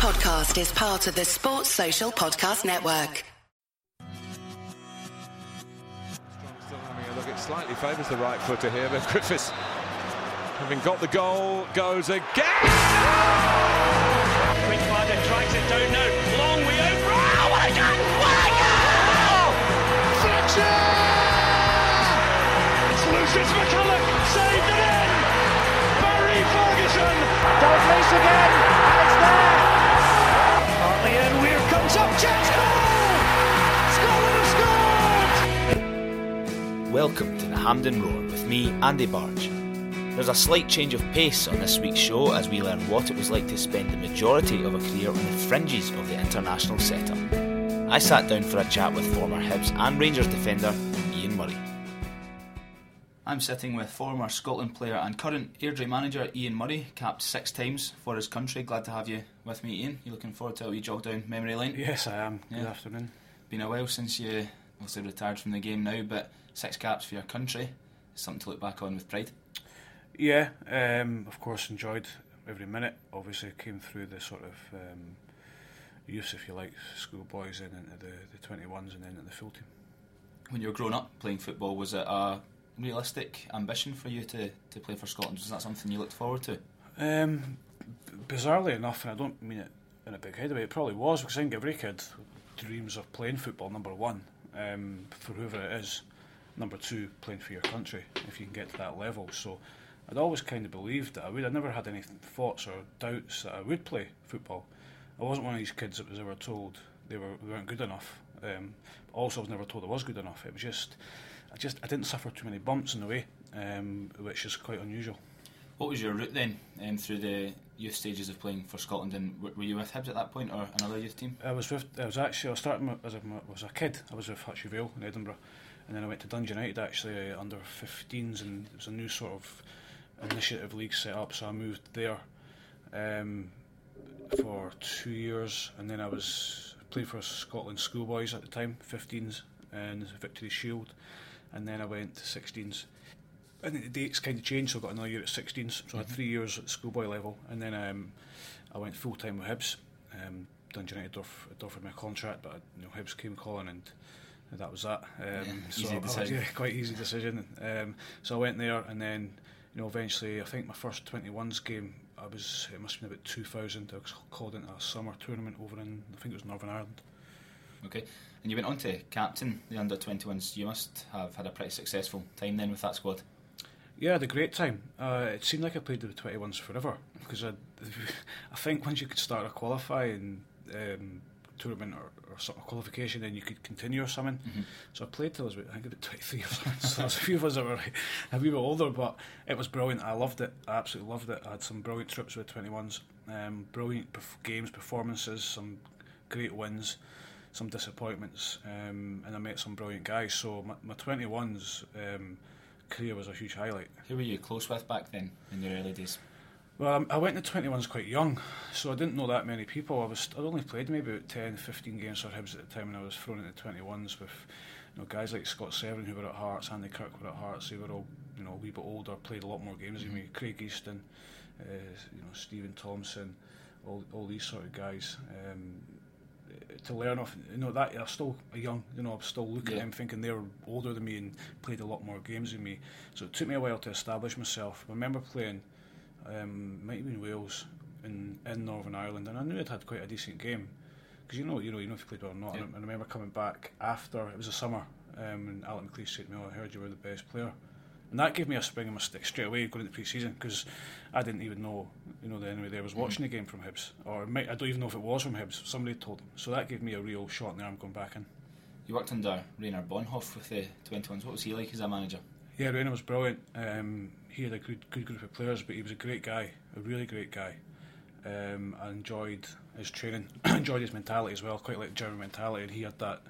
podcast is part of the Sports Social Podcast Network. Still having a look. It slightly favours the right footer here, but Griffiths, having got the goal, goes again. Quick Martin drags it down now. Long way out. Oh, what a goal! What a goal! Oh! Fletcher! It's Lucius McCulloch saved it in. Barry Ferguson. Dalglish again, Welcome to the Hampden Roar with me, Andy Barge. There's a slight change of pace on this week's show as we learn what it was like to spend the majority of a career on the fringes of the international setup. I sat down for a chat with former Hibs and Rangers defender Ian Murray. I'm sitting with former Scotland player and current Airdrie manager Ian Murray, capped six times for his country. Glad to have you with me, Ian. You looking forward to a wee jog down memory lane? Yes, I am. Good afternoon. Been a while since you obviously retired from the game now, but six caps for your country is something to look back on with pride. Yeah, um, of course, enjoyed every minute. Obviously, came through the sort of um, youth, if you like, schoolboys, and into the, the 21s and then into the full team. When you were growing up playing football, was it a realistic ambition for you to, to play for Scotland? Was that something you looked forward to? Um, bizarrely enough, and I don't mean it in a big head way, it probably was, because I think every kid dreams of playing football, number one, um, for whoever it is. Number two, playing for your country, if you can get to that level. So I'd always kind of believed that I would. I never had any thoughts or doubts that I would play football. I wasn't one of these kids that was ever told they were weren't good enough. Um, also, I was never told I was good enough. It was just, I just I didn't suffer too many bumps in the way, um, which is quite unusual. What was your route then um, through the youth stages of playing for Scotland? And w- were you with Hibs at that point or another youth team? I was with. I was actually. I was starting as a, was a kid. I was with Hutchie Vale in Edinburgh, and then I went to Dundee United actually uh, under 15s, and it was a new sort of initiative league set up. So I moved there um, for two years, and then I was played for Scotland schoolboys at the time, 15s, and Victory Shield, and then I went to 16s. I think the dates kind of changed, so I got another year at 16s. So I had three years at schoolboy level, and then um, I went full time with Hibs. Um, Dundee United offered me a contract, but you know Hibs came calling, and that was that. Um, so easy I was- decision. yeah, quite easy decision. Um, so I went there, and then you know eventually, I think my first 21s game, I was it must have been about 2000. I was called into a summer tournament over in I think it was Northern Ireland. Okay. And you went on to captain the under 21s. You must have had a pretty successful time then with that squad. Yeah, I had a great time. Uh, it seemed like I played the 21s forever because I, I think once you could start a qualifying um, tournament or, or sort of qualification, then you could continue or something. So I played till I was about, I think about 23 or something. so there's a few of us that were a wee bit older, but it was brilliant. I loved it. I absolutely loved it. I had some brilliant trips with 21s, um, brilliant perf- games, performances, some great wins, some disappointments, um, and I met some brilliant guys. So my, my 21s. Um, career was a huge highlight. Who were you close with back then in your early days? Well, I'm- went to 21s quite young, so I didn't know that many people. I was I'd only played maybe about 10, 15 games for Hibs at the time, and I was thrown into 21s with you know guys like Scott Severin who were at Hearts, Andy Kirk were at Hearts. They were all you know a wee bit older, played a lot more games than me. Craig Easton, uh, you know Stephen Thompson, all all these sort of guys. Um, to learn off, you know that I'm still a young, you know, I'm still looking Yeah. at them thinking they're older than me and played a lot more games than me. So it took me a while to establish myself. I remember playing um, might have been Wales in, in Northern Ireland, and I knew I'd had quite a decent game because you know, you know, you know if you played well or not. Yeah. And I, I remember coming back after it was a summer, um, and Alan McLeish said to me, "Oh, I heard you were the best player," and that gave me a spring in my stick straight away going into pre-season because I didn't even know, you know, that anybody there was watching the game from Hibs, or might, I don't even know if it was from Hibs. Somebody told them, so that gave me a real shot in the arm going back in. You worked under Rainer Bonhof with the 21s. What was he like as a manager? Yeah, Rainer was brilliant. Um, he had a good, good group of players, but he was a great guy, a really great guy. Um, I enjoyed his training, enjoyed his mentality as well, quite like German mentality, and he had that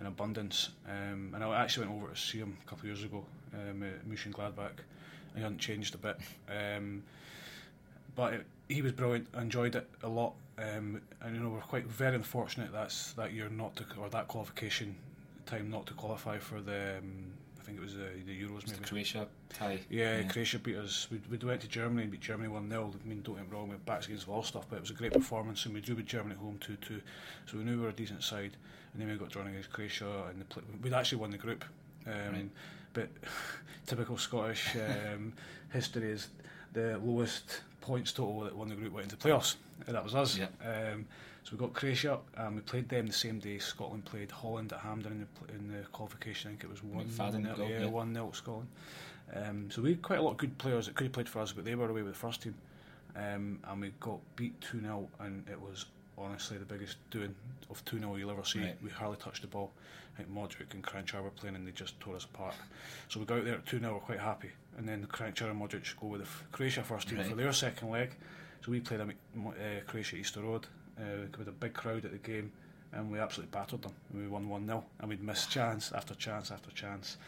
in abundance. Um, and I actually went over to see him a couple of years ago um, at Mönchengladbach, and he hadn't changed a bit. Um, but it, he was brilliant. I enjoyed it a lot. Um, and you know we're quite very unfortunate that's that year not to or that qualification time not to qualify for the um, think it was the, the Euros maybe. the Croatia tie. Yeah, Croatia beat us. We, we went to Germany and beat Germany 1 0. I mean, don't get me wrong, we backs against the wall stuff, but it was a great performance, and we drew with Germany at home 2 2. So we knew we were a decent side, and then we got drawn against Croatia, and the, we'd actually won the group. Um, Right. But typical Scottish um, history is the lowest points total that won the group went into playoffs. And that was us. Yeah. Um, so we got Croatia, and we played them the same day. Scotland played Holland at Hampden in the, in the qualification. I think it was 1 McFadden nil- yeah, yeah. 1 0 Scotland. Um, so we had quite a lot of good players that could have played for us, but they were away with the first team. Um, and we got beat 2 0, and it was honestly the biggest doing of 2 0 you'll ever see. Right. We hardly touched the ball. I think Modric and Kranjčar were playing, and they just tore us apart. So we got out there at 2 0, we're quite happy. And then Kranjčar and Modric go with the Croatia first team Right. for their second leg. So we played them at uh, Croatia Easter Road uh, with a big crowd at the game. And we absolutely battered them. We won 1 0. And we'd missed chance after chance after chance.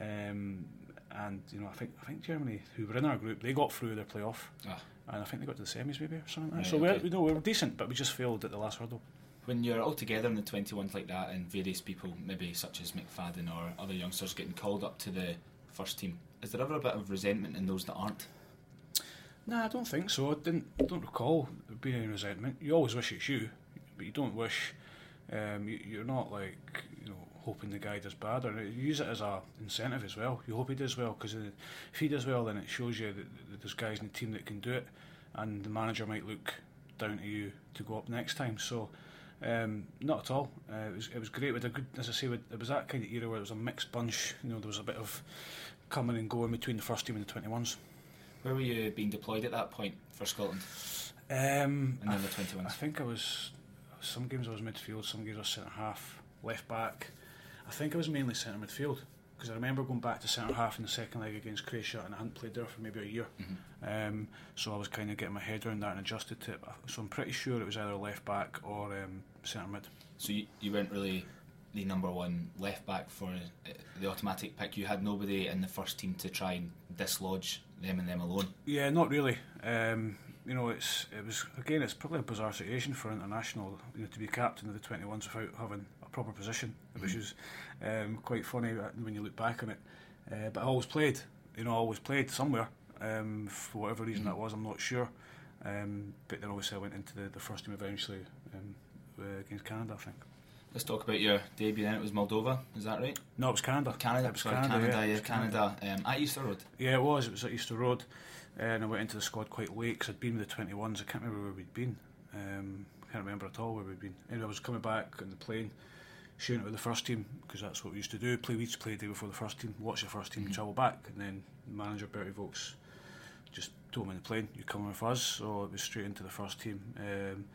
Um, and you know, I think I think Germany, who were in our group, they got through their playoff, Ah. and I think they got to the semis maybe or something. Like Right, that. so okay. we, we know we were decent, but we just failed at the last hurdle. When you're all together in the 21s like that, and various people, maybe such as McFadden or other youngsters, getting called up to the first team, is there ever a bit of resentment in those that aren't? Nah, I don't think so. I didn't I don't recall being any resentment. You always wish it's you, but you don't wish. Um, you, you're not like you know hoping the guy does bad, or use it as a incentive as well. You hope he does well because if he does well, then it shows you that, that there's guys in the team that can do it, and the manager might look down to you to go up next time. So. Um, not at all. Uh, it was it was great. With a good, as I say, with, it was that kind of era where it was a mixed bunch. You know, there was a bit of coming and going between the first team and the twenty ones. Where were you being deployed at that point for Scotland? Um, And then the I think I was some games I was midfield, some games I was centre half, left back. I think I was mainly centre midfield because I remember going back to centre half in the second leg against Croatia and I hadn't played there for maybe a year. Um, so I was kind of getting my head around that and adjusted to it. So I'm pretty sure it was either left back or um, centre mid. So you, you weren't really the number one left back for uh, the automatic pick. You had nobody in the first team to try and dislodge them and them alone. Yeah, not really. Um, you know, it's it was again, it's probably a bizarre situation for an international you know, to be captain of the twenty ones without having a proper position, which is um, quite funny when you look back on it. Uh, but I always played, you know, I always played somewhere um, for whatever reason that was. I'm not sure. Um, but then obviously I went into the, the first team eventually um, uh, against Canada, I think. Let's talk about your debut then. It was Moldova, is that right? No, it was Canada. Canada, It was sorry, Canada, Canada, yeah, yeah, Canada, um, at Easter Road. Yeah, it was. It was at Easter Road, and I went into the squad quite late because I'd been with the twenty ones. I can't remember where we'd been. Um, I can't remember at all where we'd been. Anyway, I was coming back on the plane, shooting it with the first team because that's what we used to do. Play we used to play day before the first team, watch the first team, travel back, and then manager Berti Vogts just told me on the plane, "You're coming with us." So it was straight into the first team. Um,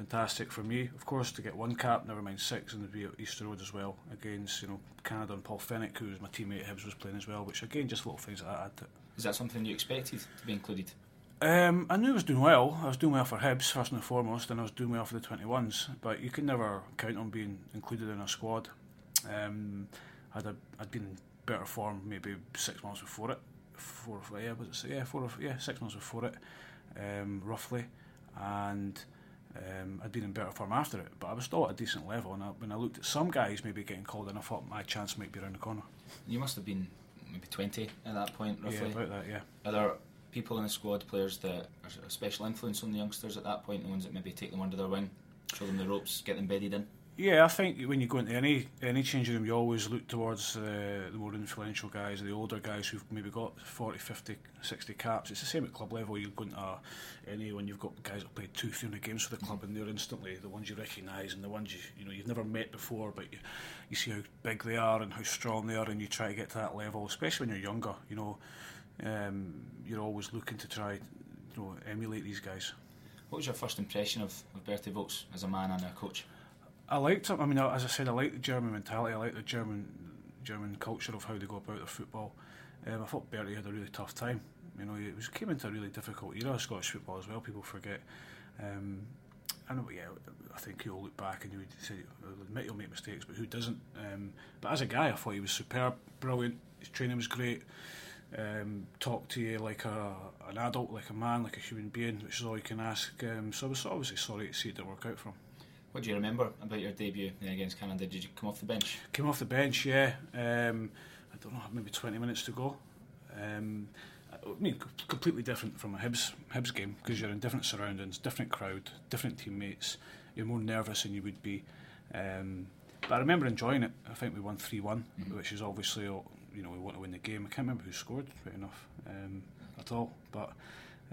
fantastic for me, of course, to get one cap, never mind six, and to be at Easter Road as well against you know Canada and Paul Fenwick, who was my teammate Hibs was playing as well. Which again, just little things like that add to it. Is that something you expected to be included? Um, I knew I was doing well. I was doing well for Hibs first and foremost, and I was doing well for the twenty ones. But you can never count on being included in a squad. Um, I'd I'd been in better form maybe six months before it. Four or five, yeah, was it? Yeah, four or yeah, six months before it, um, roughly, and um, I'd been in better form after it. But I was still at a decent level, and I, when I looked at some guys maybe getting called in, I thought my chance might be around the corner. You must have been maybe 20 at that point, roughly. Yeah, about that. Yeah. Are there people in the squad, players that are a special influence on the youngsters at that point, the ones that maybe take them under their wing, show them the ropes, get them bedded in? Yeah, I think when you go into any any changing room, you always look towards uh, the more influential guys, the older guys who've maybe got 40, 50, 60 caps. It's the same at club level. You go into uh, any when you've got guys that played two, three hundred games for the club, and they're instantly the ones you recognise and the ones you you know you've never met before, but you, you see how big they are and how strong they are, and you try to get to that level, especially when you're younger. You know, um, you're always looking to try, you know, emulate these guys. What was your first impression of, of Berti Vogts as a man and a coach? I liked him. I mean, as I said, I like the German mentality. I like the German German culture of how they go about their football. Um, I thought Berti had a really tough time. You know, he was came into a really difficult era of Scottish football as well. People forget. Um, and but yeah, I think you'll look back and he would say, admit you'll make mistakes, but who doesn't? Um, but as a guy, I thought he was superb, brilliant. His training was great. Um, talk to you like a an adult, like a man, like a human being, which is all you can ask. Um, so I was obviously sorry to see it didn't work out for him. What do you remember about your debut then against Canada? Did you come off the bench? Came off the bench, yeah. Um, I don't know, maybe 20 minutes to go. Um, I mean, completely different from a Hibs Hibs game because you're in different surroundings, different crowd, different teammates. You're more nervous than you would be. Um, but I remember enjoying it. I think we won three one, which is obviously uh, you know we want to win the game. I can't remember who scored, right enough, um, at all. But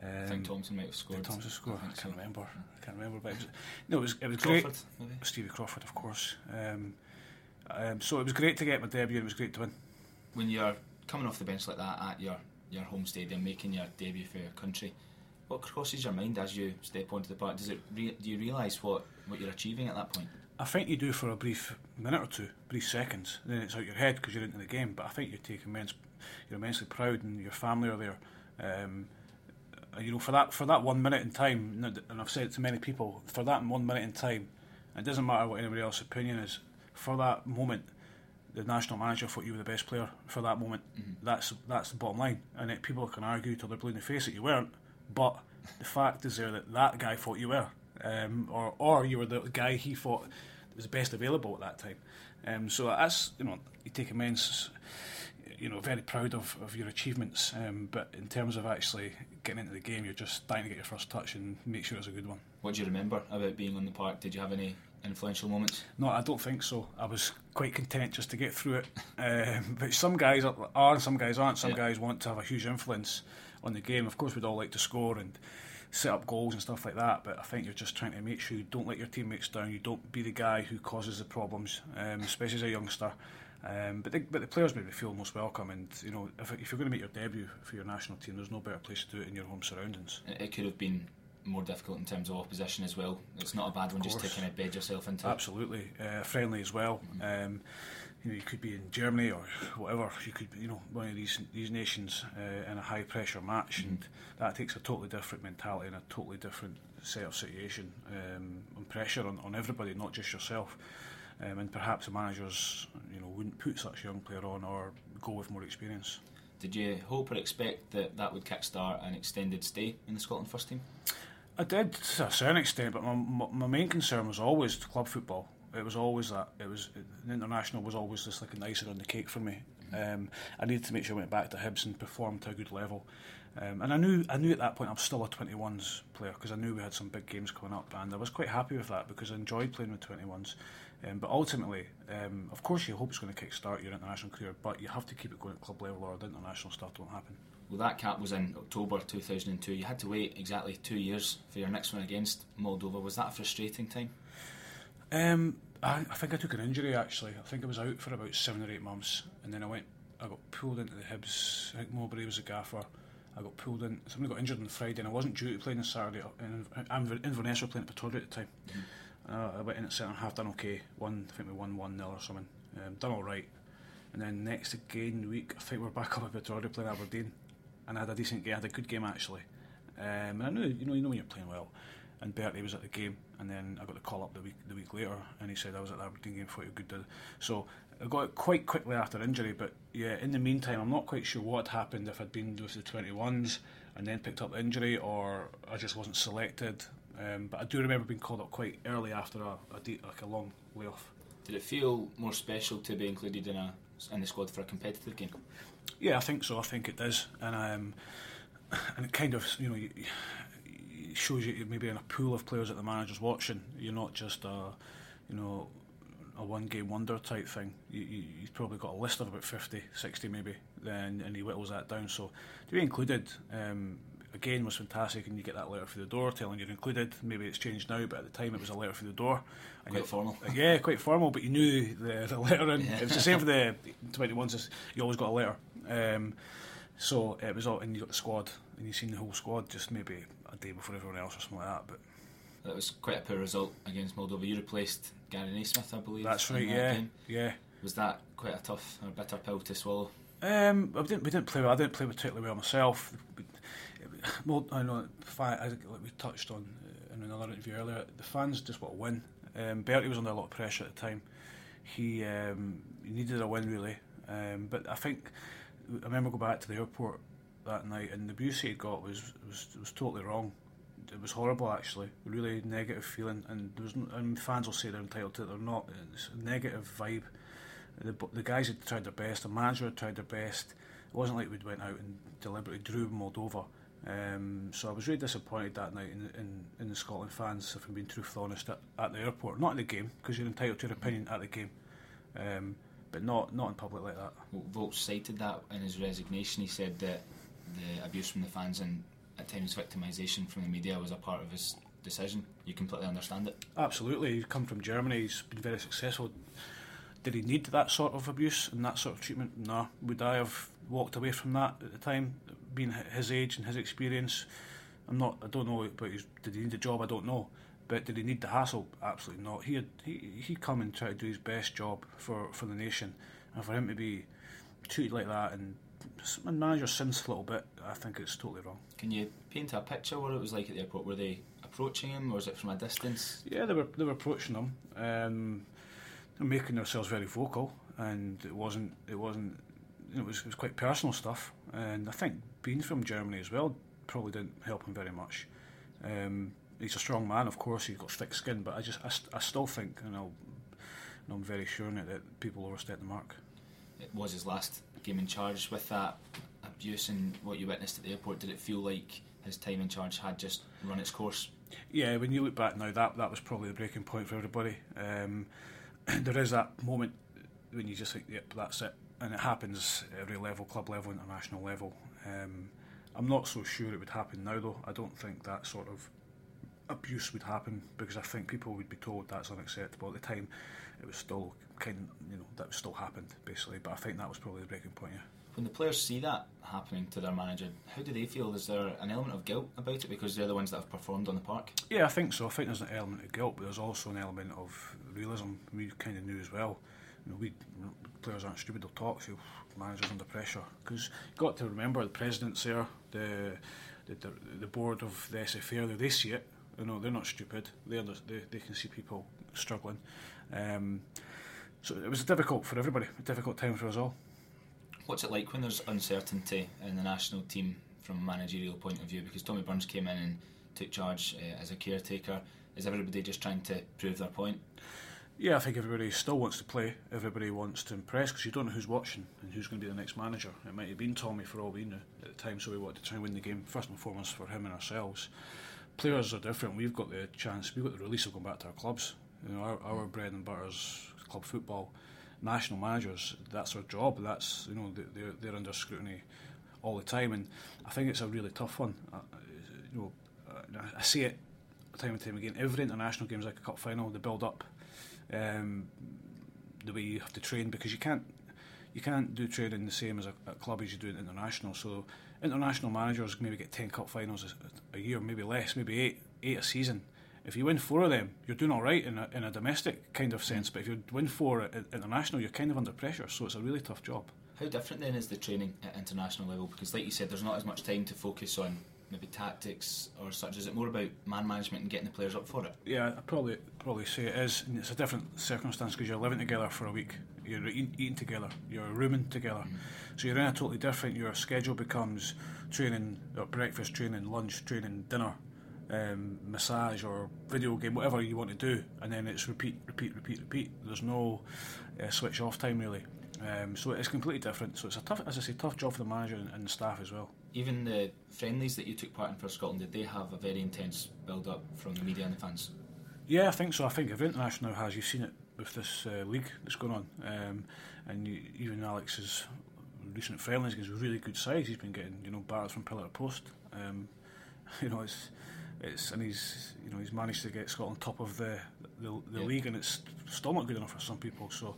um, I think Thompson might have scored. Thompson score? I, think can't so. remember. I can't remember. But it was, no, it was it was Crawford, great. maybe? Stevie Crawford, of course. Um, um, so it was great to get my debut, and it was great to win. When you're coming off the bench like that at your your home stadium, making your debut for your country, what crosses your mind as you step onto the park? Does it? Re- do you realise what what you're achieving at that point? I think you do for a brief minute or two, brief seconds, then it's out of your head because you're into the game. But I think you take immense, you're immensely proud, and your family are there. Um, you know, for that for that one minute in time, and I've said it to many people, for that one minute in time, it doesn't matter what anybody else's opinion is. For that moment, the national manager thought you were the best player. For that moment, that's that's the bottom line. And it, people can argue till they're blue in the face that you weren't, but the fact is there that that guy thought you were, um, or or you were the guy he thought was the best available at that time. Um, so that's you know you take immense, you know, very proud of, of your achievements. Um, but in terms of actually getting into the game, you're just dying to get your first touch and make sure it's a good one. What do you remember about being on the park? Did you have any influential moments? No, I don't think so. I was quite content just to get through it. Um, but some guys are, are and some guys aren't. Some Yeah. guys want to have a huge influence on the game. Of course, we'd all like to score and set up goals and stuff like that. But I think you're just trying to make sure you don't let your teammates down. You don't be the guy who causes the problems, um, especially as a youngster. Um, but the, but the players made me feel most welcome. And you know, if, if you're going to make your debut for your national team, there's no better place to do it in your home surroundings. It, could have been more difficult in terms of opposition as well. It's not a bad one just to kind of bed yourself into. Absolutely, uh, friendly as well. Um, you know, you could be in Germany or whatever. You could, be, you know, one of these these nations uh, in a high pressure match, and that takes a totally different mentality and a totally different set of situation um, and pressure on, on everybody, not just yourself. Um, and perhaps the managers, you know, wouldn't put such a young player on or go with more experience. Did you hope or expect that that would kickstart an extended stay in the Scotland first team? I did to a certain extent, but my, my, my main concern was always club football. It was always that. It was the international was always just like an icing on the cake for me. Um, I needed to make sure I went back to Hibs and performed to a good level. Um, and I knew I knew at that point I was still a 21s player because I knew we had some big games coming up, and I was quite happy with that because I enjoyed playing with 21s. Um, but ultimately, um, of course, you hope it's going to kick-start your international career, but you have to keep it going at club level, or the international stuff don't happen. Well, that cap was in October 2002. You had to wait exactly two years for your next one against Moldova. Was that a frustrating time? Um, I, I think I took an injury actually. I think I was out for about seven or eight months, and then I went. I got pulled into the Hibs. I think Mowbray was a gaffer. I got pulled in. Somebody got injured on Friday, and I wasn't due to play on Saturday. And Inverness were playing at at the time. Uh, I went in at centre half, done okay. One, I think we won one 0 or something. Um, done all right. And then next again week, I think we're back up at Pittodrie playing Aberdeen, and I had a decent game. I had a good game actually. Um, and I knew, you know, you know when you're playing well. And Berti was at the game, and then I got the call up the week the week later, and he said I was at the Aberdeen game for you good. Did. So I got it quite quickly after injury, but yeah, in the meantime, I'm not quite sure what happened if I'd been with the 21s and then picked up the injury, or I just wasn't selected. Um, but I do remember being called up quite early after a, a de- like a long layoff. Did it feel more special to be included in a in the squad for a competitive game? Yeah, I think so. I think it does, and um, and it kind of you know you, you shows you maybe in a pool of players that the manager's watching. You're not just a you know a one game wonder type thing. You, you, you've probably got a list of about 50, 60 maybe, then and he whittles that down. So to be included. Um, Again, was fantastic, and you get that letter through the door telling you're included. Maybe it's changed now, but at the time it was a letter through the door. And Quite formal. yeah, quite formal, but you knew the, the letter, and it was the same for the 21s. You always got a letter. Um, so it was all, and you got the squad, and you seen the whole squad just maybe a day before everyone else or something like that. But That was quite a poor result against Moldova. You replaced Gary Naysmith, I believe. that's right, that yeah, game. yeah. Was that quite a tough or bitter pill to swallow? Um, we didn't we didn't play well. I didn't play particularly well myself. Well, I know, we touched on uh, in another interview earlier. The fans just want to win. Um, Berti was under a lot of pressure at the time. He, um, he needed a win really, um, but I think I remember going back to the airport that night, and the abuse he got was was was totally wrong. It was horrible, actually. Really negative feeling, and there was. And fans will say they're entitled to it. They're not. It's a negative vibe the, the guys had tried their best, the manager had tried their best. It wasn't like we'd went out and deliberately drew Moldova. Um, so I was really disappointed that night in, in, in the Scotland fans, if I'm being truthful honest, at, at the airport. Not in the game, because you're entitled to your opinion at the game. Um, but not not in public like that. Well, Vogts cited that in his resignation. He said that the abuse from the fans and at times victimisation from the media was a part of his decision. You completely understand it. Absolutely, he's come from Germany. He's been very successful. Did he need that sort of abuse and that sort of treatment? No. Would I have walked away from that at the time, being his age and his experience? I'm not. I don't know. But did he need the job? I don't know. But did he need the hassle? Absolutely not. He had, he he come and try to do his best job for, for the nation, and for him to be treated like that and and manager since a little bit, I think it's totally wrong. Can you paint a picture what it was like at the airport? Were they approaching him, or was it from a distance? Yeah, they were they were approaching him. Um, they're making themselves very vocal, and it wasn't it wasn't it was it was quite personal stuff. And I think being from Germany as well probably didn't help him very much. Um, he's a strong man, of course. He's got thick skin, but I just I, I still think, and, I'll, and I'm very sure in it that people overstep the mark. It was his last game in charge. With that abuse and what you witnessed at the airport, did it feel like his time in charge had just run its course? Yeah, when you look back now, that that was probably the breaking point for everybody. Um, there is that moment when you just think, yep, that's it, and it happens at every level, club level, international level. Um, I'm not so sure it would happen now, though. I don't think that sort of abuse would happen because I think people would be told that's unacceptable. At the time, it was still kind of, you know, that still happened basically, but I think that was probably the breaking point, yeah. When the players see that happening to their manager, how do they feel? Is there an element of guilt about it because they're the ones that have performed on the park? Yeah, I think so. I think there's an element of guilt, but there's also an element of realism. We kind of knew as well. You know, we players aren't stupid. They'll talk. So managers under pressure because you've got to remember the president's there, the the, the, board of the SFA. They see it. You know, they're not stupid. They they, they can see people struggling. Um, so it was difficult for everybody. A difficult time for us all. What's it like when there's uncertainty in the national team from a managerial point of view? Because Tommy Burns came in and took charge uh, as a caretaker. Is everybody just trying to prove their point? Yeah, I think everybody still wants to play. Everybody wants to impress because you don't know who's watching and who's going to be the next manager. It might have been Tommy for all we knew at the time, so we wanted to try and win the game first and foremost for him and ourselves. Players are different. We've got the chance. We've got the release of going back to our clubs. You know, our, our bread and butter is club football national managers, that's their job. That's you know they're they're under scrutiny all the time, and I think it's a really tough one. Uh, you know, uh, I see it time and time again. Every international game is like a cup final. They build up um, the way you have to train because you can't you can't do training the same as a, a club as you do in international. So international managers maybe get ten cup finals a, a year, maybe less, maybe eight eight a season if you win four of them, you're doing all right in a, in a domestic kind of sense. But if you win four at international, you're kind of under pressure. So it's a really tough job. How different then is the training at international level? Because, like you said, there's not as much time to focus on maybe tactics or such. Is it more about man management and getting the players up for it? Yeah, I probably probably say it is. And it's a different circumstance because you're living together for a week. You're eating, eating together. You're rooming together. Mm. So you're in a totally different. Your schedule becomes training, or breakfast training, lunch training, dinner um, massage or video game, whatever you want to do, and then it's repeat, repeat, repeat, repeat. There's no uh, switch off time really. Um, so it's completely different. So it's a tough, as I say, tough job for the manager and, and, the staff as well. Even the friendlies that you took part in for Scotland, did they have a very intense build up from the media and the fans? Yeah, I think so. I think every international has. You've seen it with this uh, league that's going on, um, and you, even Alex's recent friendlies against really good sides. He's been getting you know battered from pillar to post. Um, you know, it's it's and he's you know he's managed to get Scotland top of the the, the league, and it's still not good enough for some people. So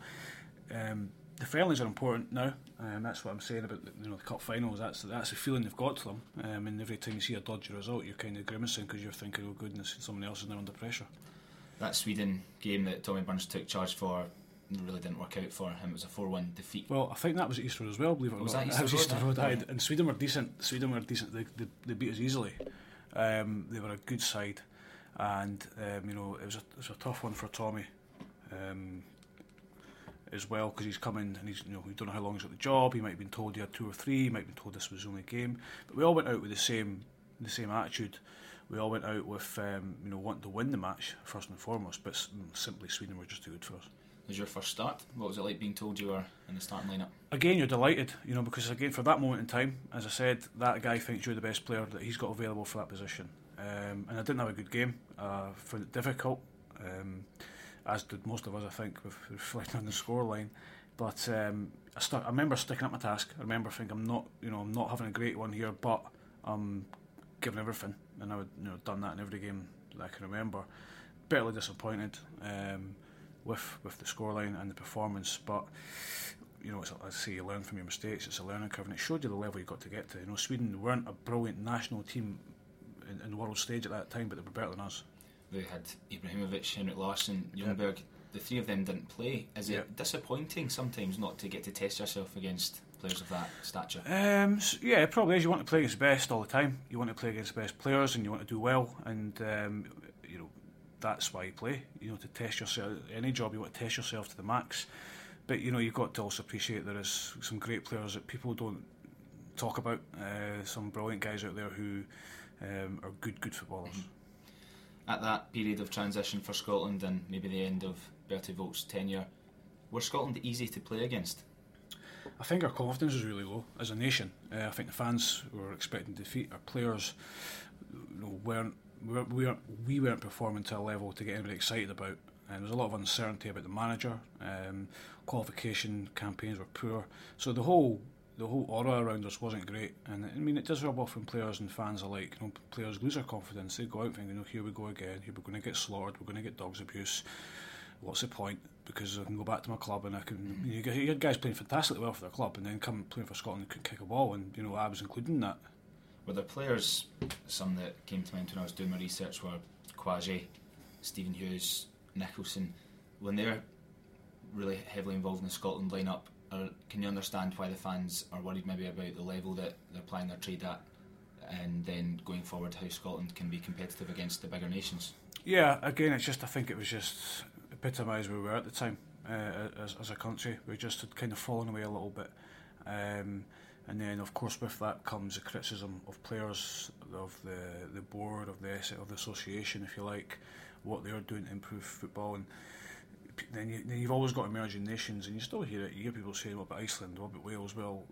um, the friendlies are important now, and that's what I'm saying about the, you know the cup finals. That's that's the feeling they've got to them. Um, and every time you see a dodgy result, you're kind of grimacing because you're thinking, "Oh goodness, someone else is now under pressure." That Sweden game that Tommy Burns took charge for really didn't work out for him. It was a 4 1 defeat. Well, I think that was Easter as well, believe it or was not. That Easter, was Easter Road, Road, and Sweden were decent. Sweden were decent. They, they, they beat us easily. Um, they were a good side, and um, you know it was a, it was a tough one for Tommy um, as well because he's coming and he's you know we don't know how long he's got the job. He might have been told he had two or three. He might have been told this was the only game. But we all went out with the same the same attitude. We all went out with um, you know wanting to win the match first and foremost, but simply Sweden were just too good for us. was your first start? What was it like being told you were in the starting lineup? Again, you're delighted, you know, because again, for that moment in time, as I said, that guy thinks you're the best player that he's got available for that position. Um, and I didn't have a good game. Uh, found it difficult, um, as did most of us, I think, with reflecting on the scoreline. But um, I, stuck, I remember sticking up my task. I remember thinking I'm not, you know, I'm not having a great one here, but I'm giving everything, and I would, you know, done that in every game that I can remember. Bitterly disappointed um, with with the scoreline and the performance, but you know, it's, I say you learn from your mistakes. It's a learning curve, and it showed you the level you got to get to. You know, Sweden weren't a brilliant national team in, in the world stage at that time, but they were better than us. They had Ibrahimovic, Henrik Larsson, Ljungberg. Yep. The three of them didn't play. Is it yep. disappointing sometimes not to get to test yourself against players of that stature? Um, yeah, it probably is. You want to play against the best all the time. You want to play against the best players, and you want to do well. And um, you know that's why you play. You know to test yourself. Any job you want to test yourself to the max. But you know you've got to also appreciate there is some great players that people don't talk about. Uh, some brilliant guys out there who um, are good, good footballers. Mm-hmm. At that period of transition for Scotland and maybe the end of Berti Vogts' tenure, were Scotland easy to play against? I think our confidence was really low as a nation. Uh, I think the fans were expecting defeat. Our players you know, weren't we weren't we weren't performing to a level to get anybody excited about. And there was a lot of uncertainty about the manager. Um, qualification campaigns were poor. So the whole the whole aura around us wasn't great. And I mean, it does rub off on players and fans alike. You know, players lose their confidence. They go out thinking, you know, here we go again. Here we're going to get slaughtered. We're going to get dogs abuse. What's the point? Because I can go back to my club and I can. Mm. You, know, you had guys playing fantastically well for their club, and then come playing for Scotland and couldn't kick a ball. And you know, I was including that. Were there players? Some that came to mind when I was doing my research were Quashie, Stephen Hughes, Nicholson. When they're really heavily involved in the Scotland lineup, or can you understand why the fans are worried maybe about the level that they're playing their trade at, and then going forward how Scotland can be competitive against the bigger nations? Yeah, again, it's just I think it was just epitomised where we were at the time uh, as, as a country. We just had kind of fallen away a little bit. Um, and then, of course, with that comes the criticism of players, of the the board, of the of the association, if you like, what they're doing to improve football. And then, you, then you've always got emerging nations, and you still hear it. You hear people saying, "What about Iceland? What about Wales?" Well,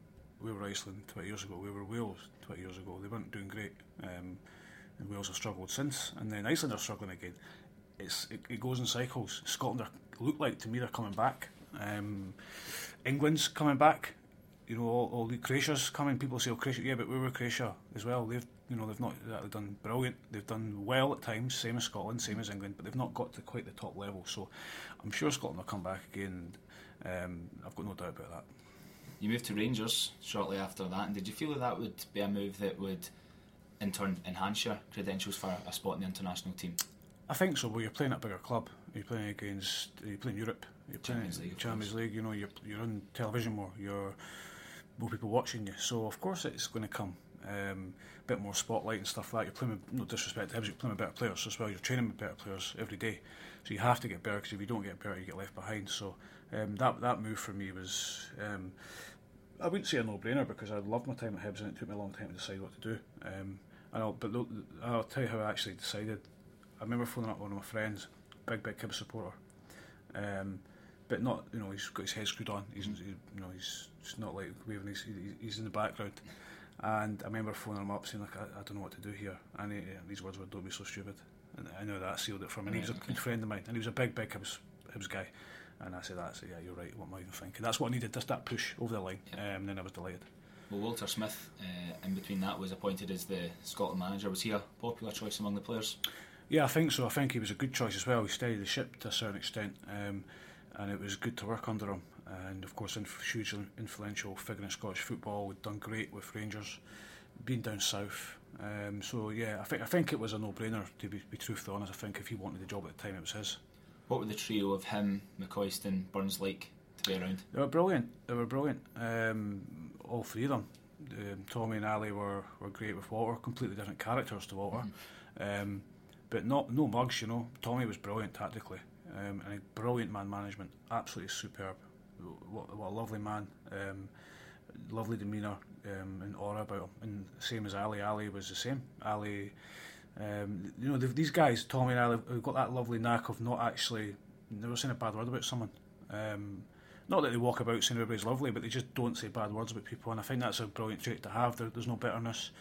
we were Iceland 20 years ago. We were Wales 20 years ago. They weren't doing great, um, and Wales have struggled since. And then Iceland are struggling again. It's it, it goes in cycles. Scotland are, look like to me they're coming back. Um, England's coming back. You know, all, all the Croatia's coming. People say, "Oh, Croatia, yeah, but we were Croatia as well." They've you know they've not exactly done brilliant. They've done well at times, same as Scotland, same as England, but they've not got to quite the top level. So I'm sure Scotland will come back again. Um, I've got no doubt about that. You moved to Rangers shortly after that, and did you feel that that would be a move that would, in turn, enhance your credentials for a spot in the international team? I think so. Well, you're playing at a bigger club. You're playing against. You're playing Europe. You're playing Champions League. Champions League. You know, you're you're on television more. You're more people watching you. So of course it's going to come. Um, a bit more spotlight and stuff like that. You're playing with, no disrespect to Hibs, you're playing with better players as well. You're training with better players every day. So you have to get better because if you don't get better, you get left behind. So um, that that move for me was, um, I wouldn't say a no-brainer because I loved my time at Hibs and it took me a long time to decide what to do. Um, and I'll, but I'll tell you how I actually decided. I remember phoning up one of my friends, big big Hibs supporter. Um, but not you know he's got his head screwed on. He's he, you know he's just not like waving. He's, he's in the background. And I remember phoning him up saying like I, I don't know what to do here. And he, these words were "Don't be so stupid." And I know that sealed it for me. And he was a good friend of mine, and he was a big, big Hibs, Hibs guy. And I said, "That's yeah, you're right. What am I even thinking?" That's what I needed, just that push over the line. Yep. Um, and then I was delighted. Well, Walter Smith, uh, in between that, was appointed as the Scotland manager. Was he a popular choice among the players? Yeah, I think so. I think he was a good choice as well. He steadied the ship to a certain extent, um, and it was good to work under him. And of course, inf- hugely influential figure in Scottish football. We'd done great with Rangers, been down south. Um, so yeah, I think I think it was a no-brainer to be, be truthfully honest. I think if he wanted the job at the time, it was his. What were the trio of him, McCoist, and Burns like to be around? They were brilliant. They were brilliant. Um, all three of them. Um, Tommy and Ali were, were great with Walter. Completely different characters to Walter, mm-hmm. um, but not no mugs. You know, Tommy was brilliant tactically um, and a brilliant man management. Absolutely superb. What, what a lovely man. Um, lovely demeanour um, and aura about him. And same as Ali. Ali was the same. Ali, um, you know, these guys, Tommy and Ali, have got that lovely knack of not actually never saying a bad word about someone. Um, not that they walk about saying everybody's lovely, but they just don't say bad words about people, and I think that's a brilliant trait to have. There, there's no bitterness.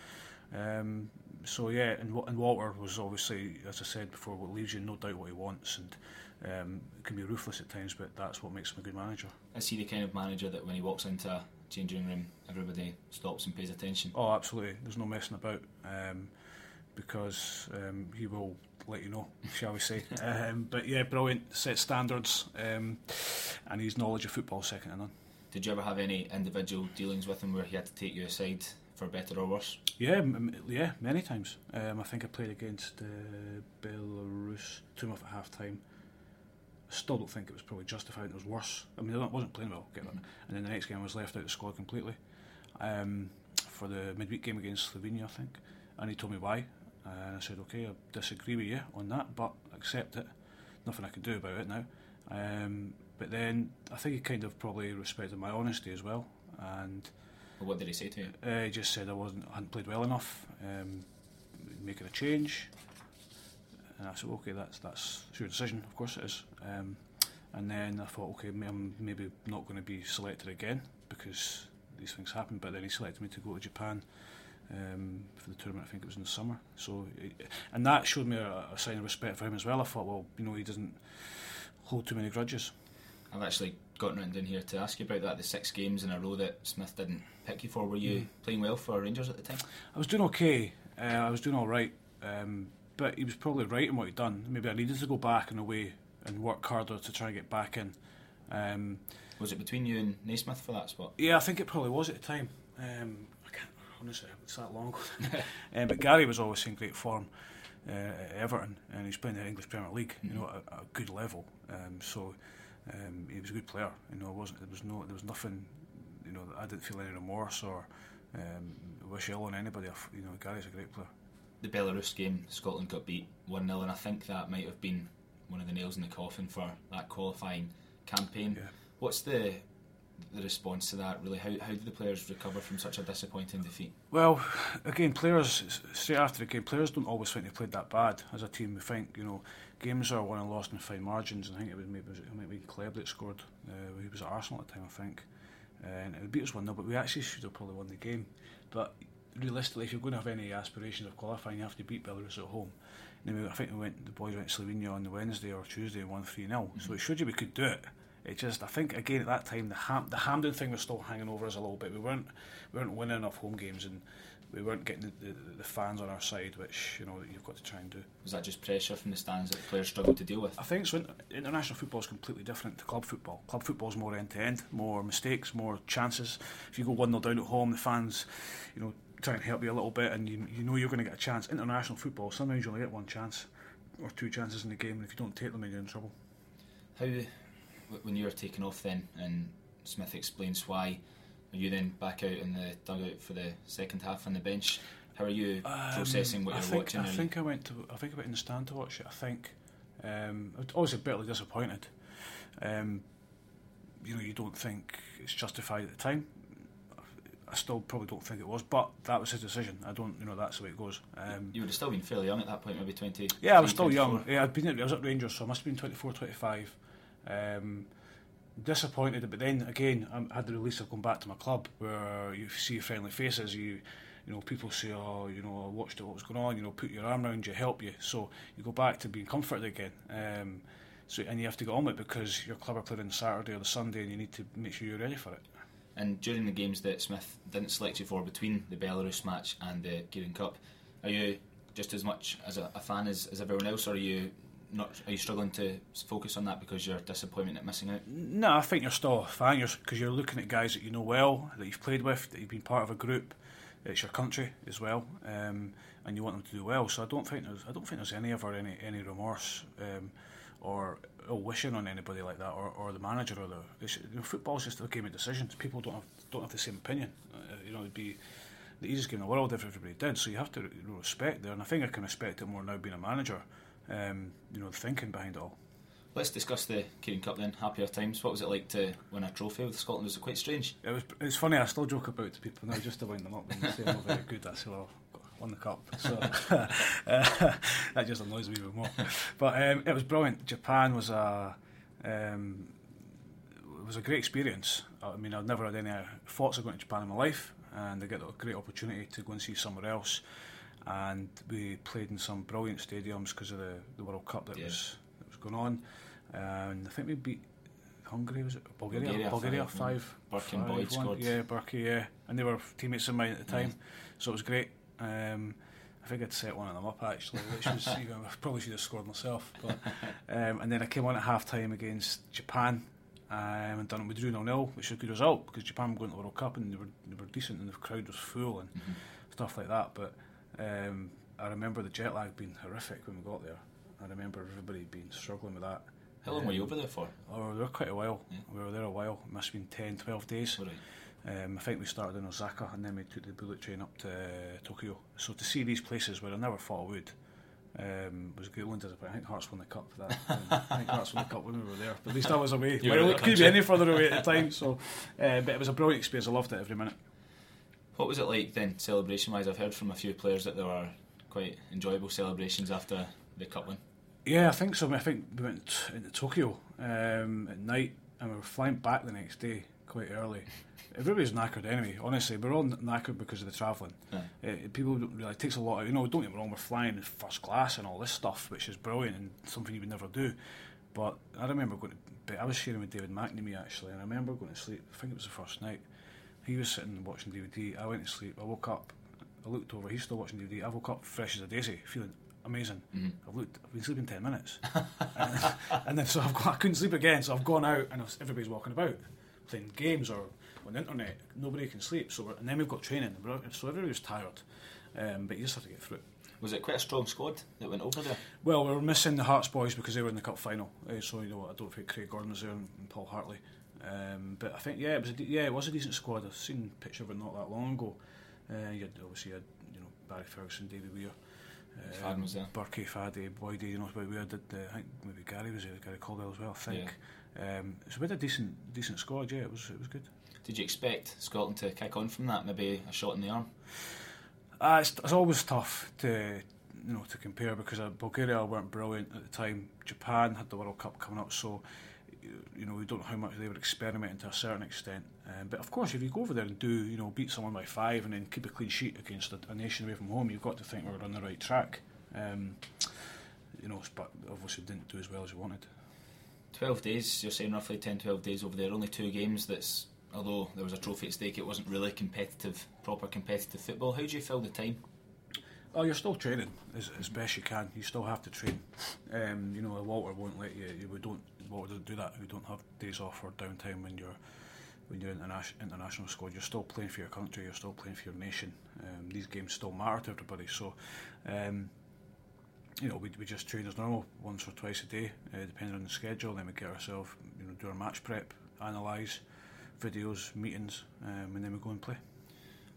Um, so yeah, and, and Walter was obviously, as I said before, what leaves you no doubt what he wants, and um, can be ruthless at times, but that's what makes him a good manager. Is he the kind of manager that when he walks into a changing room, everybody stops and pays attention? Oh, absolutely. There's no messing about um, because um, he will let you know, shall we say. um, but yeah, brilliant. Set standards, um, and his knowledge of football second to none. Did you ever have any individual dealings with him where he had to take you aside for better or worse? Yeah, m- yeah, many times. Um, I think I played against uh, Belarus, two off at half time. Still don't think it was probably justified. It was worse. I mean, I wasn't playing well, get that. And then the next game I was left out of the squad completely um, for the midweek game against Slovenia, I think. And he told me why. And I said, okay, I disagree with you on that, but accept it. Nothing I can do about it now. Um, but then I think he kind of probably respected my honesty as well. And Well, what did he say to you? uh, he just said I wasn't, I hadn't played well enough, um, making a change. And I said, okay, that's that's your decision. Of course it is. Um, and then I thought, okay, I'm maybe not going to be selected again because these things happen. But then he selected me to go to Japan um, for the tournament. I think it was in the summer. So, it- and that showed me a, a sign of respect for him as well. I thought, well, you know, he doesn't hold too many grudges. I've actually gotten written down here to ask you about that. The six games in a row that Smith didn't pick you for. Were you playing well for Rangers at the time? I was doing okay. Uh, I was doing all right, um, but he was probably right in what he'd done. Maybe I needed to go back in a way and work harder to try and get back in. Um, Was it between you and Naysmith for that spot? yeah, I think it probably was at the time. Um, I can't honestly, it's that long. um, but Gary was always in great form uh, at Everton, and he's playing in the English Premier League, you know, at, at a good level. Um, so um, he was a good player. You know, it wasn't there was no there was nothing. You know, I didn't feel any remorse or um, wish ill on anybody. You know, Gary's a great player. The Belarus game, Scotland got beat 1 0, and I think that might have been one of the nails in the coffin for that qualifying campaign. Yeah. What's the the response to that, really? How, how did the players recover from such a disappointing defeat? Well, again, players straight after the game, players don't always think they played that bad as a team. We think you know games are won and lost in fine margins. And I think it was maybe was it maybe Hleb that scored. Uh, he was at Arsenal at the time, I think, uh, and it beat us one 0 But we actually should have probably won the game. But realistically, if you're going to have any aspirations of qualifying, you have to beat Belarus at home. And then we, I think we went the boys went to Slovenia on the Wednesday or Tuesday and won three 0 So mm-hmm. it showed you we could do it. It just, I think, again at that time, the Ham, the Hampden thing was still hanging over us a little bit. We weren't, we weren't winning enough home games, and we weren't getting the, the, the fans on our side, which you know you've got to try and do. Was that just pressure from the stands that the players struggled to deal with? I think so. International football is completely different to club football. Club football is more end to end, more mistakes, more chances. If you go one 0 down at home, the fans, you know, try and help you a little bit, and you, you know you're going to get a chance. International football, sometimes you only get one chance or two chances in the game, and if you don't take them, then you're in trouble. How, when you were taken off then, and Smith explains why, are you then back out in the dugout for the second half on the bench? How are you processing what Um, I you're think, watching? I think I went to. I think I went in the stand to watch it. I think. Um, I was obviously bitterly disappointed. Um, you know, you don't think it's justified at the time. I still probably don't think it was, but that was his decision. I don't, you know, that's the way it goes. Um, you would have still been fairly young at that point, maybe 20. yeah, I was still young. Yeah, I'd been. At, I was at Rangers, so I must have been 24, 25. Um, disappointed, but then again, I had the release of going back to my club, where you see friendly faces. You, you know, people say, "Oh, you know, I watched what was going on." You know, put your arm around you, help you. So you go back to being comforted again. Um, so and you have to get on with it because your club are playing on Saturday or the Sunday, and you need to make sure you're ready for it. And during the games that Smith didn't select you for between the Belarus match and the Kirin Cup, are you just as much as a, a fan as, as everyone else, or are you not? Are you struggling to focus on that because you're disappointed at missing out? No, I think you're still a fan because you're looking at guys that you know well, that you've played with, that you've been part of a group. It's your country as well, um, and you want them to do well. So I don't think there's I don't think there's any ever any any remorse um, or ill wishing on anybody like that, or, or the manager or the. It's, you know, football's just a game of decisions. People don't have don't have the same opinion. Uh, you know, it'd be the easiest game in the world if everybody did. So you have to you know, respect there, and I think I can respect it more now being a manager. Um, you know, the thinking behind it all. Let's discuss the Kirin Cup then. Happier times. What was it like to win a trophy with Scotland? Was it quite strange? It was. It's funny. I still joke about it to people now just to wind them up and say not very good. I say, well, won the cup, so uh, that just annoys me even more. But um, it was brilliant. Japan was a. Um, it was a great experience. I mean, I've never had any thoughts of going to Japan in my life, and I get a great opportunity to go and see somewhere else. And we played in some brilliant stadiums because of the, the World Cup that Yeah. was that was going on. And I think we beat Hungary, was it Bulgaria? Bulgaria, Bulgaria five, five. Burke and Boyd. Yeah, Burkey, yeah, and they were teammates of mine at the time, so it was great. Um, I think I'd set one of them up actually, which was you know, I probably should have scored myself. But um, and then I came on at half time against Japan. Um, and done it. We drew 0 0, which was a good result because Japan were going to the World Cup and they were they were decent and the crowd was full and stuff like that. But um, I remember the jet lag being horrific when we got there. I remember everybody being struggling with that. How long were you over there for? Oh, we were quite a while. We were there a while. It must have been 10, 12 days. Right. Um, I think we started in Osaka and then we took the bullet train up to uh, Tokyo. So to see these places where I never thought I would um, was one. I think Hearts won the cup for that. Um, I think Hearts won the cup when we were there. But at least I was away. Well, it couldn't be any further away at the time. So, uh, but it was a brilliant experience. I loved it every minute. What was it like then, celebration wise? I've heard from a few players that there were quite enjoyable celebrations after the cup win. Yeah, I think so. I think we went into Tokyo um, at night and we were flying back the next day quite early. Everybody's knackered anyway. Honestly, we're all knackered because of the travelling. Aye. Uh, people don't really it takes a lot. Of, you know, don't get me wrong. We're flying in first class and all this stuff, which is brilliant and something you would never do. But I remember going to bed. I was sharing with David McNamee actually, and I remember going to sleep. I think it was the first night. He was sitting watching DVD. I went to sleep. I woke up. I looked over. He's still watching DVD. I woke up fresh as a daisy, feeling amazing. I've looked. I've been sleeping ten minutes, and, and then so I've got, I couldn't sleep again. So I've gone out, and everybody's walking about playing games or on the internet. Nobody can sleep. So and then we've got training. So everybody's tired, um, but you just have to get through it. Was it quite a strong squad that went over there? Well, we were missing the Hearts boys because they were in the cup final. Uh, so you know, I don't think Craig Gordon was there and, and Paul Hartley. Um, but I think yeah, it was a de- yeah, it was a decent squad. I've seen a picture of it not that long ago. Uh, you had obviously had you know Barry Ferguson, David Weir, uh, Fad was there. Burkey, Faddy, Boydie. You know, we had uh, I think maybe Gary was there, Gary Caldwell as well. I think. Um, so we had a decent decent squad. Yeah, it was it was good. Did you expect Scotland to kick on from that? Maybe a shot in the arm? Uh, it's, it's always tough to you know to compare because uh, Bulgaria weren't brilliant at the time. Japan had the World Cup coming up, so you- know we don't know how much they were experimenting to a certain extent. Um, but of course, if you go over there and do you know beat someone by five and then keep a clean sheet against a, a nation away from home, you've got to think we're on the right track. Um, you know, but obviously didn't do as well as we wanted. 12 days, you're saying roughly 10 12 days over there, only two games. That's although there was a trophy at stake, it wasn't really competitive, proper competitive football. How do you fill the time? Oh, you're still training as, as best you can. You still have to train. Um, you know, Walter won't let you. we don't. Walter doesn't do that. We don't have days off or downtime when you're when you're in the international squad. You're still playing for your country. You're still playing for your nation. Um, these games still matter to everybody. So, um, you know, we, we just train as normal, once or twice a day, uh, depending on the schedule. Then we get ourselves, you know, do our match prep, analyse videos, meetings, um, and then we go and play.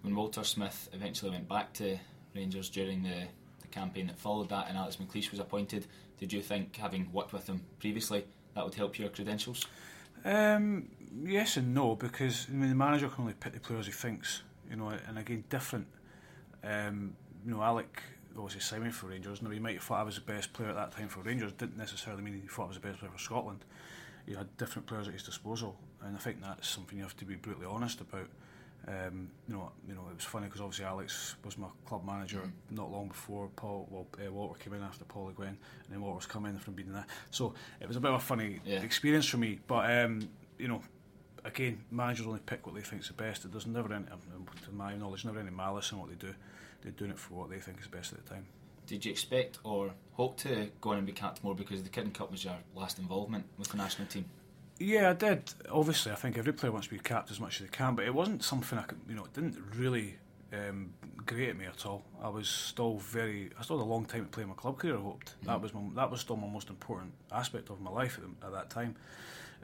When Walter Smith eventually went back to Rangers during the, the campaign that followed that and Alex McLeish was appointed, did you think, having worked with him previously, that would help your credentials? Um, yes and no, because I mean the manager can only pick the players he thinks, you know, and again different. Um, you know, Alec obviously signed me for Rangers. Now he might have thought I was the best player at that time for Rangers. Didn't necessarily mean he thought I was the best player for Scotland. He had different players at his disposal, and I think that's something you have to be brutally honest about. Um, you know, you know, it was funny because obviously Alex was my club manager not long before Paul. Well, uh, Walter came in after Paul Le Guen, and then Walter was coming from being that. So it was a bit of a funny Yeah. experience for me. But um, you know, again, managers only pick what they think's the best. There's never any, um, to my knowledge, never any malice in what they do. They're doing it for what they think is best at the time. Did you expect or hope to go on and be capped more because the Kirin Cup was your last involvement with the national team? Yeah, I did. Obviously, I think every player wants to be capped as much as they can, but it wasn't something I could, you know, it didn't really um, grate me at all. I was still very, I still had a long time to play my club career. I hoped that was my, that was still my most important aspect of my life at, at that time.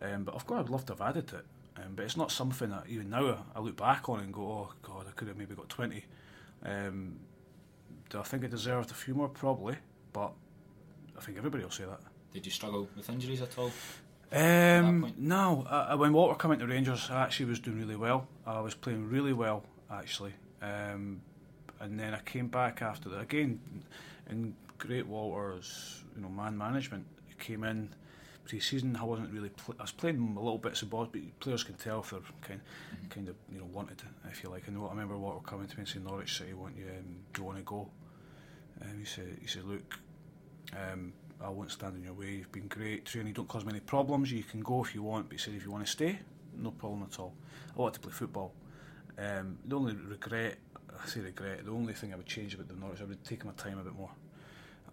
Um, but of course, I'd love to have added to it. Um, but it's not something that even now I look back on and go, oh God, I could have maybe got twenty. Um, do I think I deserved a few more? Probably, but I think everybody will say that. Did you struggle with injuries at all? Um, no, uh, when Walter came into Rangers, I actually was doing really well. I was playing really well, actually. Um, and then I came back after that again. In great Walter's, you know, man management, he came in, pre-season. I wasn't really. Pl- I was playing a little bits of ball, but players can tell if they're kind, mm-hmm. kind of you know wanted, if you like. I know. I remember what were coming to me and saying Norwich City want you. Um, do you want to go? And he said, he said, look, um, I won't stand in your way. You've been great training. You don't cause many problems. You can go if you want. But he said, if you want to stay, no problem at all. I want to play football. Um, the only regret, I say regret, the only thing I would change about the Norwich, I would take my time a bit more.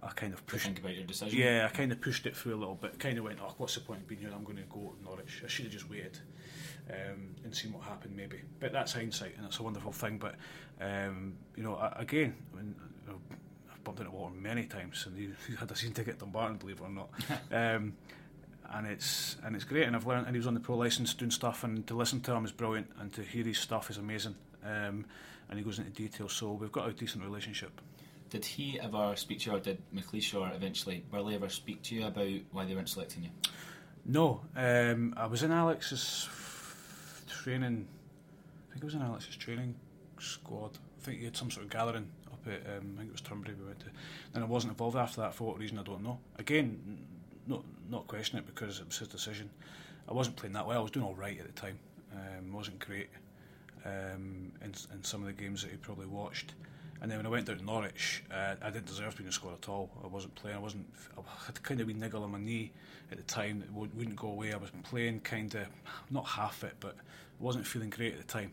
I kind of pushed. think about your decision. Yeah, I kind of pushed it through a little bit. Kind of went, oh, what's the point of being here? I'm going to go to Norwich. I should have just waited um, and seen what happened, maybe. But that's hindsight, and it's a wonderful thing. But um, you know, again, I mean, bumped into Walter many times, and he, had a season ticket to Dumbarton, believe it or not. um, and it's and it's great, and I've learned. And he was on the pro license doing stuff, and to listen to him is brilliant, and to hear his stuff is amazing. Um, and he goes into detail, so we've got a decent relationship. Did he ever speak to you, or did McLeish or eventually Burley ever speak to you about why they weren't selecting you? No, um, I was in Alex's training. I think I was in Alex's training squad. I think he had some sort of gathering at um, I think it was Turnberry we went to. And I wasn't involved after that for what reason I don't know. Again, not not question it because it was his decision. I wasn't playing that well. I was doing all right at the time. Um, wasn't great um, in, in some of the games that he probably watched. And then when I went down to Norwich, uh, I didn't deserve being a squad at all. I wasn't playing. I wasn't. I had kind of wee niggle on my knee at the time that wouldn't go away. I was playing kind of not half it, but wasn't feeling great at the time.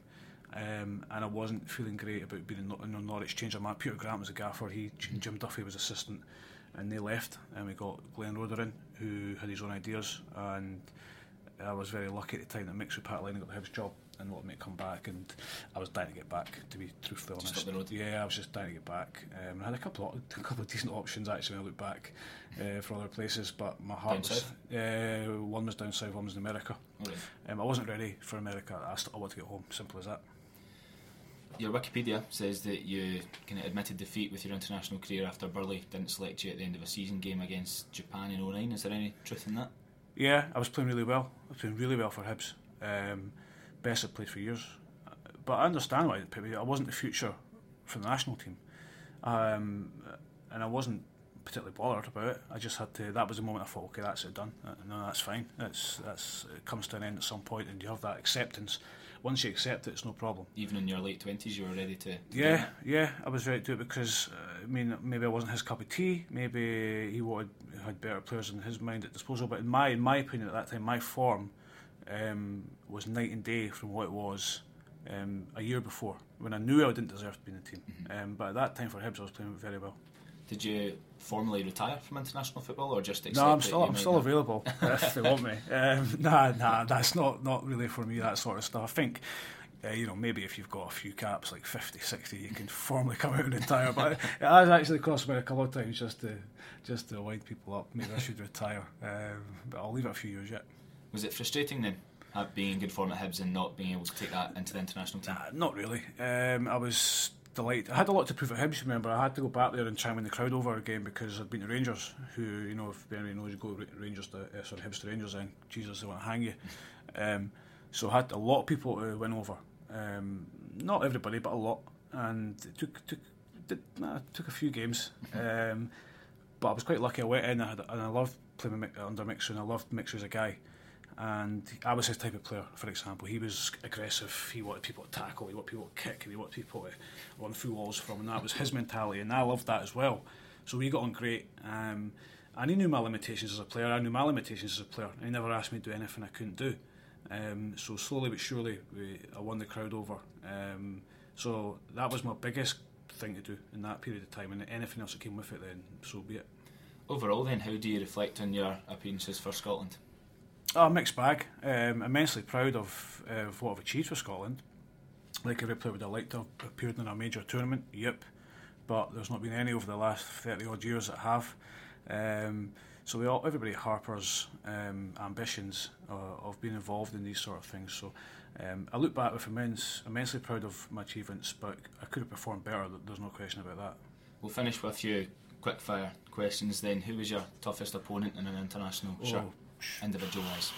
Um, and I wasn't feeling great about being in, in Norwich change of man. Peter Grant was a gaffer. He Jim Duffy was assistant, and they left, and we got Glenn Roeder in, who had his own ideas, and I was very lucky at the time that Mixu Paatelainen got the Hibs job and wanted me to come back, and I was dying to get back. To be truthfully honest, yeah, I was just dying to get back. Um, I had a couple of a couple of decent options actually when I look back uh, for other places, but my heart down was uh, one was down south, one was in America. Um, I wasn't ready for America. I, st- I wanted to get home. Simple as that. Your Wikipedia says that you kind of admitted defeat with your international career after Burley didn't select you at the end of a season game against Japan in 09. Is there any truth in that? Yeah, I was playing really well. I was playing really well for Hibs. Um, best I've played for years. But I understand why I wasn't the future for the national team. Um, and I wasn't particularly bothered about it. I just had to. That was the moment I thought, okay, that's it done. Uh, no, that's fine. That's that's it comes to an end at some point, and you have that acceptance. Once you accept it, it's no problem. Even in your late twenties, you were ready to. yeah, yeah, I was ready to do it because uh, I mean, maybe I wasn't his cup of tea. Maybe he wanted had better players in his mind at disposal. But in my in my opinion, at that time, my form um, was night and day from what it was um, a year before when I knew I didn't deserve to be in the team. Mm-hmm. Um, but at that time for Hibs, I was playing very well. Did you formally retire from international football, or just no? I'm still I'm still available if they want me. Um, nah, nah, that's not not really for me. That sort of stuff. I think. Uh, you know, maybe if you've got a few caps like 50, 60, you can formally come out and retire. But it has actually cost me a couple of times just to just to wind people up. Maybe I should retire, um, but I'll leave it a few years yet. Was it frustrating then, being in good form at Hibs and not being able to take that into the international team? Nah, not really. Um, I was delighted. I had a lot to prove at Hibs. Remember, I had to go back there and try and win the crowd over again because I'd been to Rangers, who you know, if anybody knows, you go Rangers to uh, sorry Hibs to Rangers, and Jesus, they want to hang you. Um, so I had a lot of people to win over. Um, not everybody, but a lot, and it took took did, nah, took a few games. Um, but I was quite lucky. I went in I, had, and I loved playing under Mixer, and I loved Mixer as a guy and I was his type of player. For example, he was aggressive. He wanted people to tackle. He wanted people to kick, he wanted people to run through walls from. And that was his mentality, and I loved that as well. So we got on great. Um, and he knew my limitations as a player. I knew my limitations as a player. He never asked me to do anything I couldn't do. Um, so slowly but surely, we, I won the crowd over. Um, so that was my biggest thing to do in that period of time, and anything else that came with it, then so be it. Overall, then, how do you reflect on your appearances for Scotland? Oh, mixed bag. Um, immensely proud of, uh, of what I've achieved for Scotland. Like every player would have liked to have appeared in a major tournament, yep. But there's not been any over the last 30 odd years that have. Um, so we all, everybody harpers um, ambitions uh, of being involved in these sort of things. So um, I look back with immense, immensely proud of my achievements, but I could have performed better. There's no question about that. We'll finish with a few quick fire questions then. Who was your toughest opponent in an international? Oh, sure individual wise?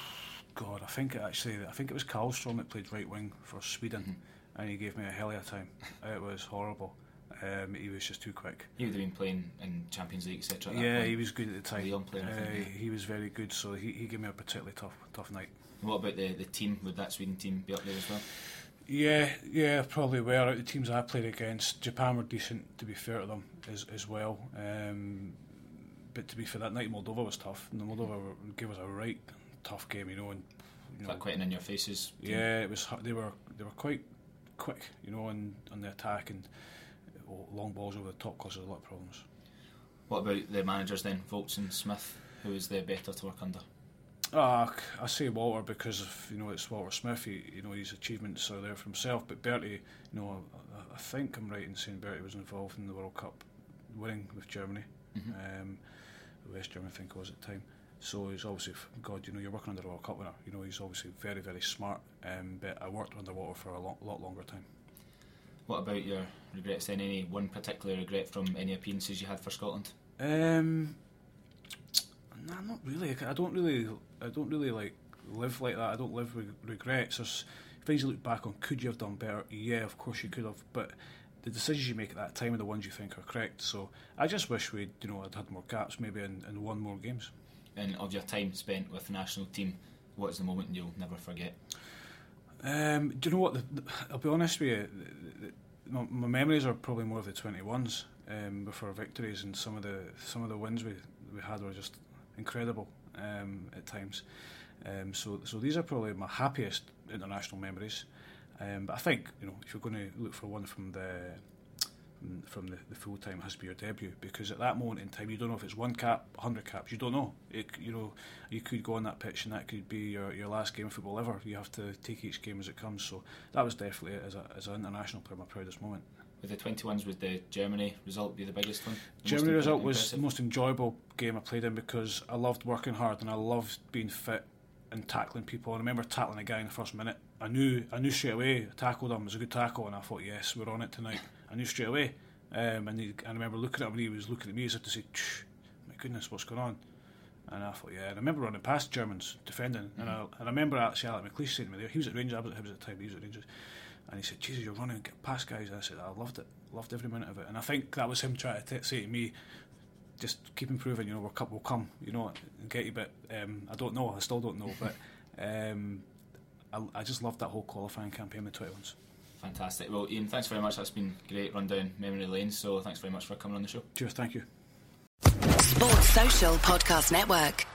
God, I think it actually, I think it was Karlstrom that played right wing for Sweden, mm-hmm. and he gave me a hell of a time. it was horrible. Um, he was just too quick. He would have been playing in Champions League, etc. Yeah, he was good at the time. Leon playing, I think, Uh, yeah. He was very good, so he, he gave me a particularly tough tough night. What about the, the team? Would that Sweden team be up there as well? Yeah, yeah, probably were. The teams I played against, Japan were decent. To be fair to them, as as well. Um, but to be fair, that night Moldova was tough. And Moldova gave us a right tough game, you know. And you know, quite in your faces? yeah, it was. They were they were quite quick, you know, on on the attack and oh, long balls over the top caused a lot of problems. What about the managers then? Vogts and Smith. Who is the better to work under? Ah, c- I say Walter because of you know it's Walter Smith. He, you know his achievements are there for himself. But Berti, you know, I, I think I'm right in saying Berti was involved in the World Cup winning with Germany, um, West Germany I think it was at the time. So he's obviously God. You know, you're working under a World Cup winner. You know, he's obviously very very smart. Um, but I worked under Walter for a lot, lot longer time. What about your regrets then? Any one particular regret from any appearances you had for Scotland? Um, nah, not really. I don't really, I don't really like live like that. I don't live with regrets. There's things you look back on. Could you have done better? Yeah, of course you could have. But the decisions you make at that time are the ones you think are correct. So I just wish we'd, you know, I'd had more caps, maybe and, and won more games. And of your time spent with the national team, what is the moment you'll never forget? Um, do you know what? The, the, I'll be honest with you. The, my, my memories are probably more of the twenty ones um, our victories, and some of the some of the wins we we had were just incredible um, at times. Um, so so these are probably my happiest international memories. Um, but I think you know if you're going to look for one from the from- the, the full time, it has to be your debut because at that moment in time you don't know if it's one cap, hundred caps. You don't know. It, you know you could go on that pitch and that could be your, your last game of football ever. You have to take each game as it comes. So that was definitely as a as an international player my proudest moment. With the 21s, would the Germany result be the biggest one? The Germany result was impressive? the most enjoyable game I played in because I loved working hard and I loved being fit and tackling people. I remember tackling a guy in the first minute. I knew I knew straight away. I tackled him. It was a good tackle, and I thought, yes, we're on it tonight. I knew straight away. Um, and he, I remember looking at him, and he was looking at me as if to say, "Tch, "My goodness, what's going on?" And I thought, yeah. And I remember running past Germans defending, and, I, and I remember actually Alec McLeish saying to me there. He was at Rangers. I was at Hibs at the time. He was at Rangers. And he said, Jesus, you're running past guys. And I said, I loved it. Loved every minute of it. And I think that was him trying to t- say to me, just keep improving, you know, World Cup will come, you know, and get you. But um, I don't know. I still don't know. But um, I, I just loved that whole qualifying campaign with 21s. Fantastic. Well, Ian, thanks very much. That's been great run down memory lane. So thanks very much for coming on the show. Cheers. Thank you. Sports Social Podcast Network.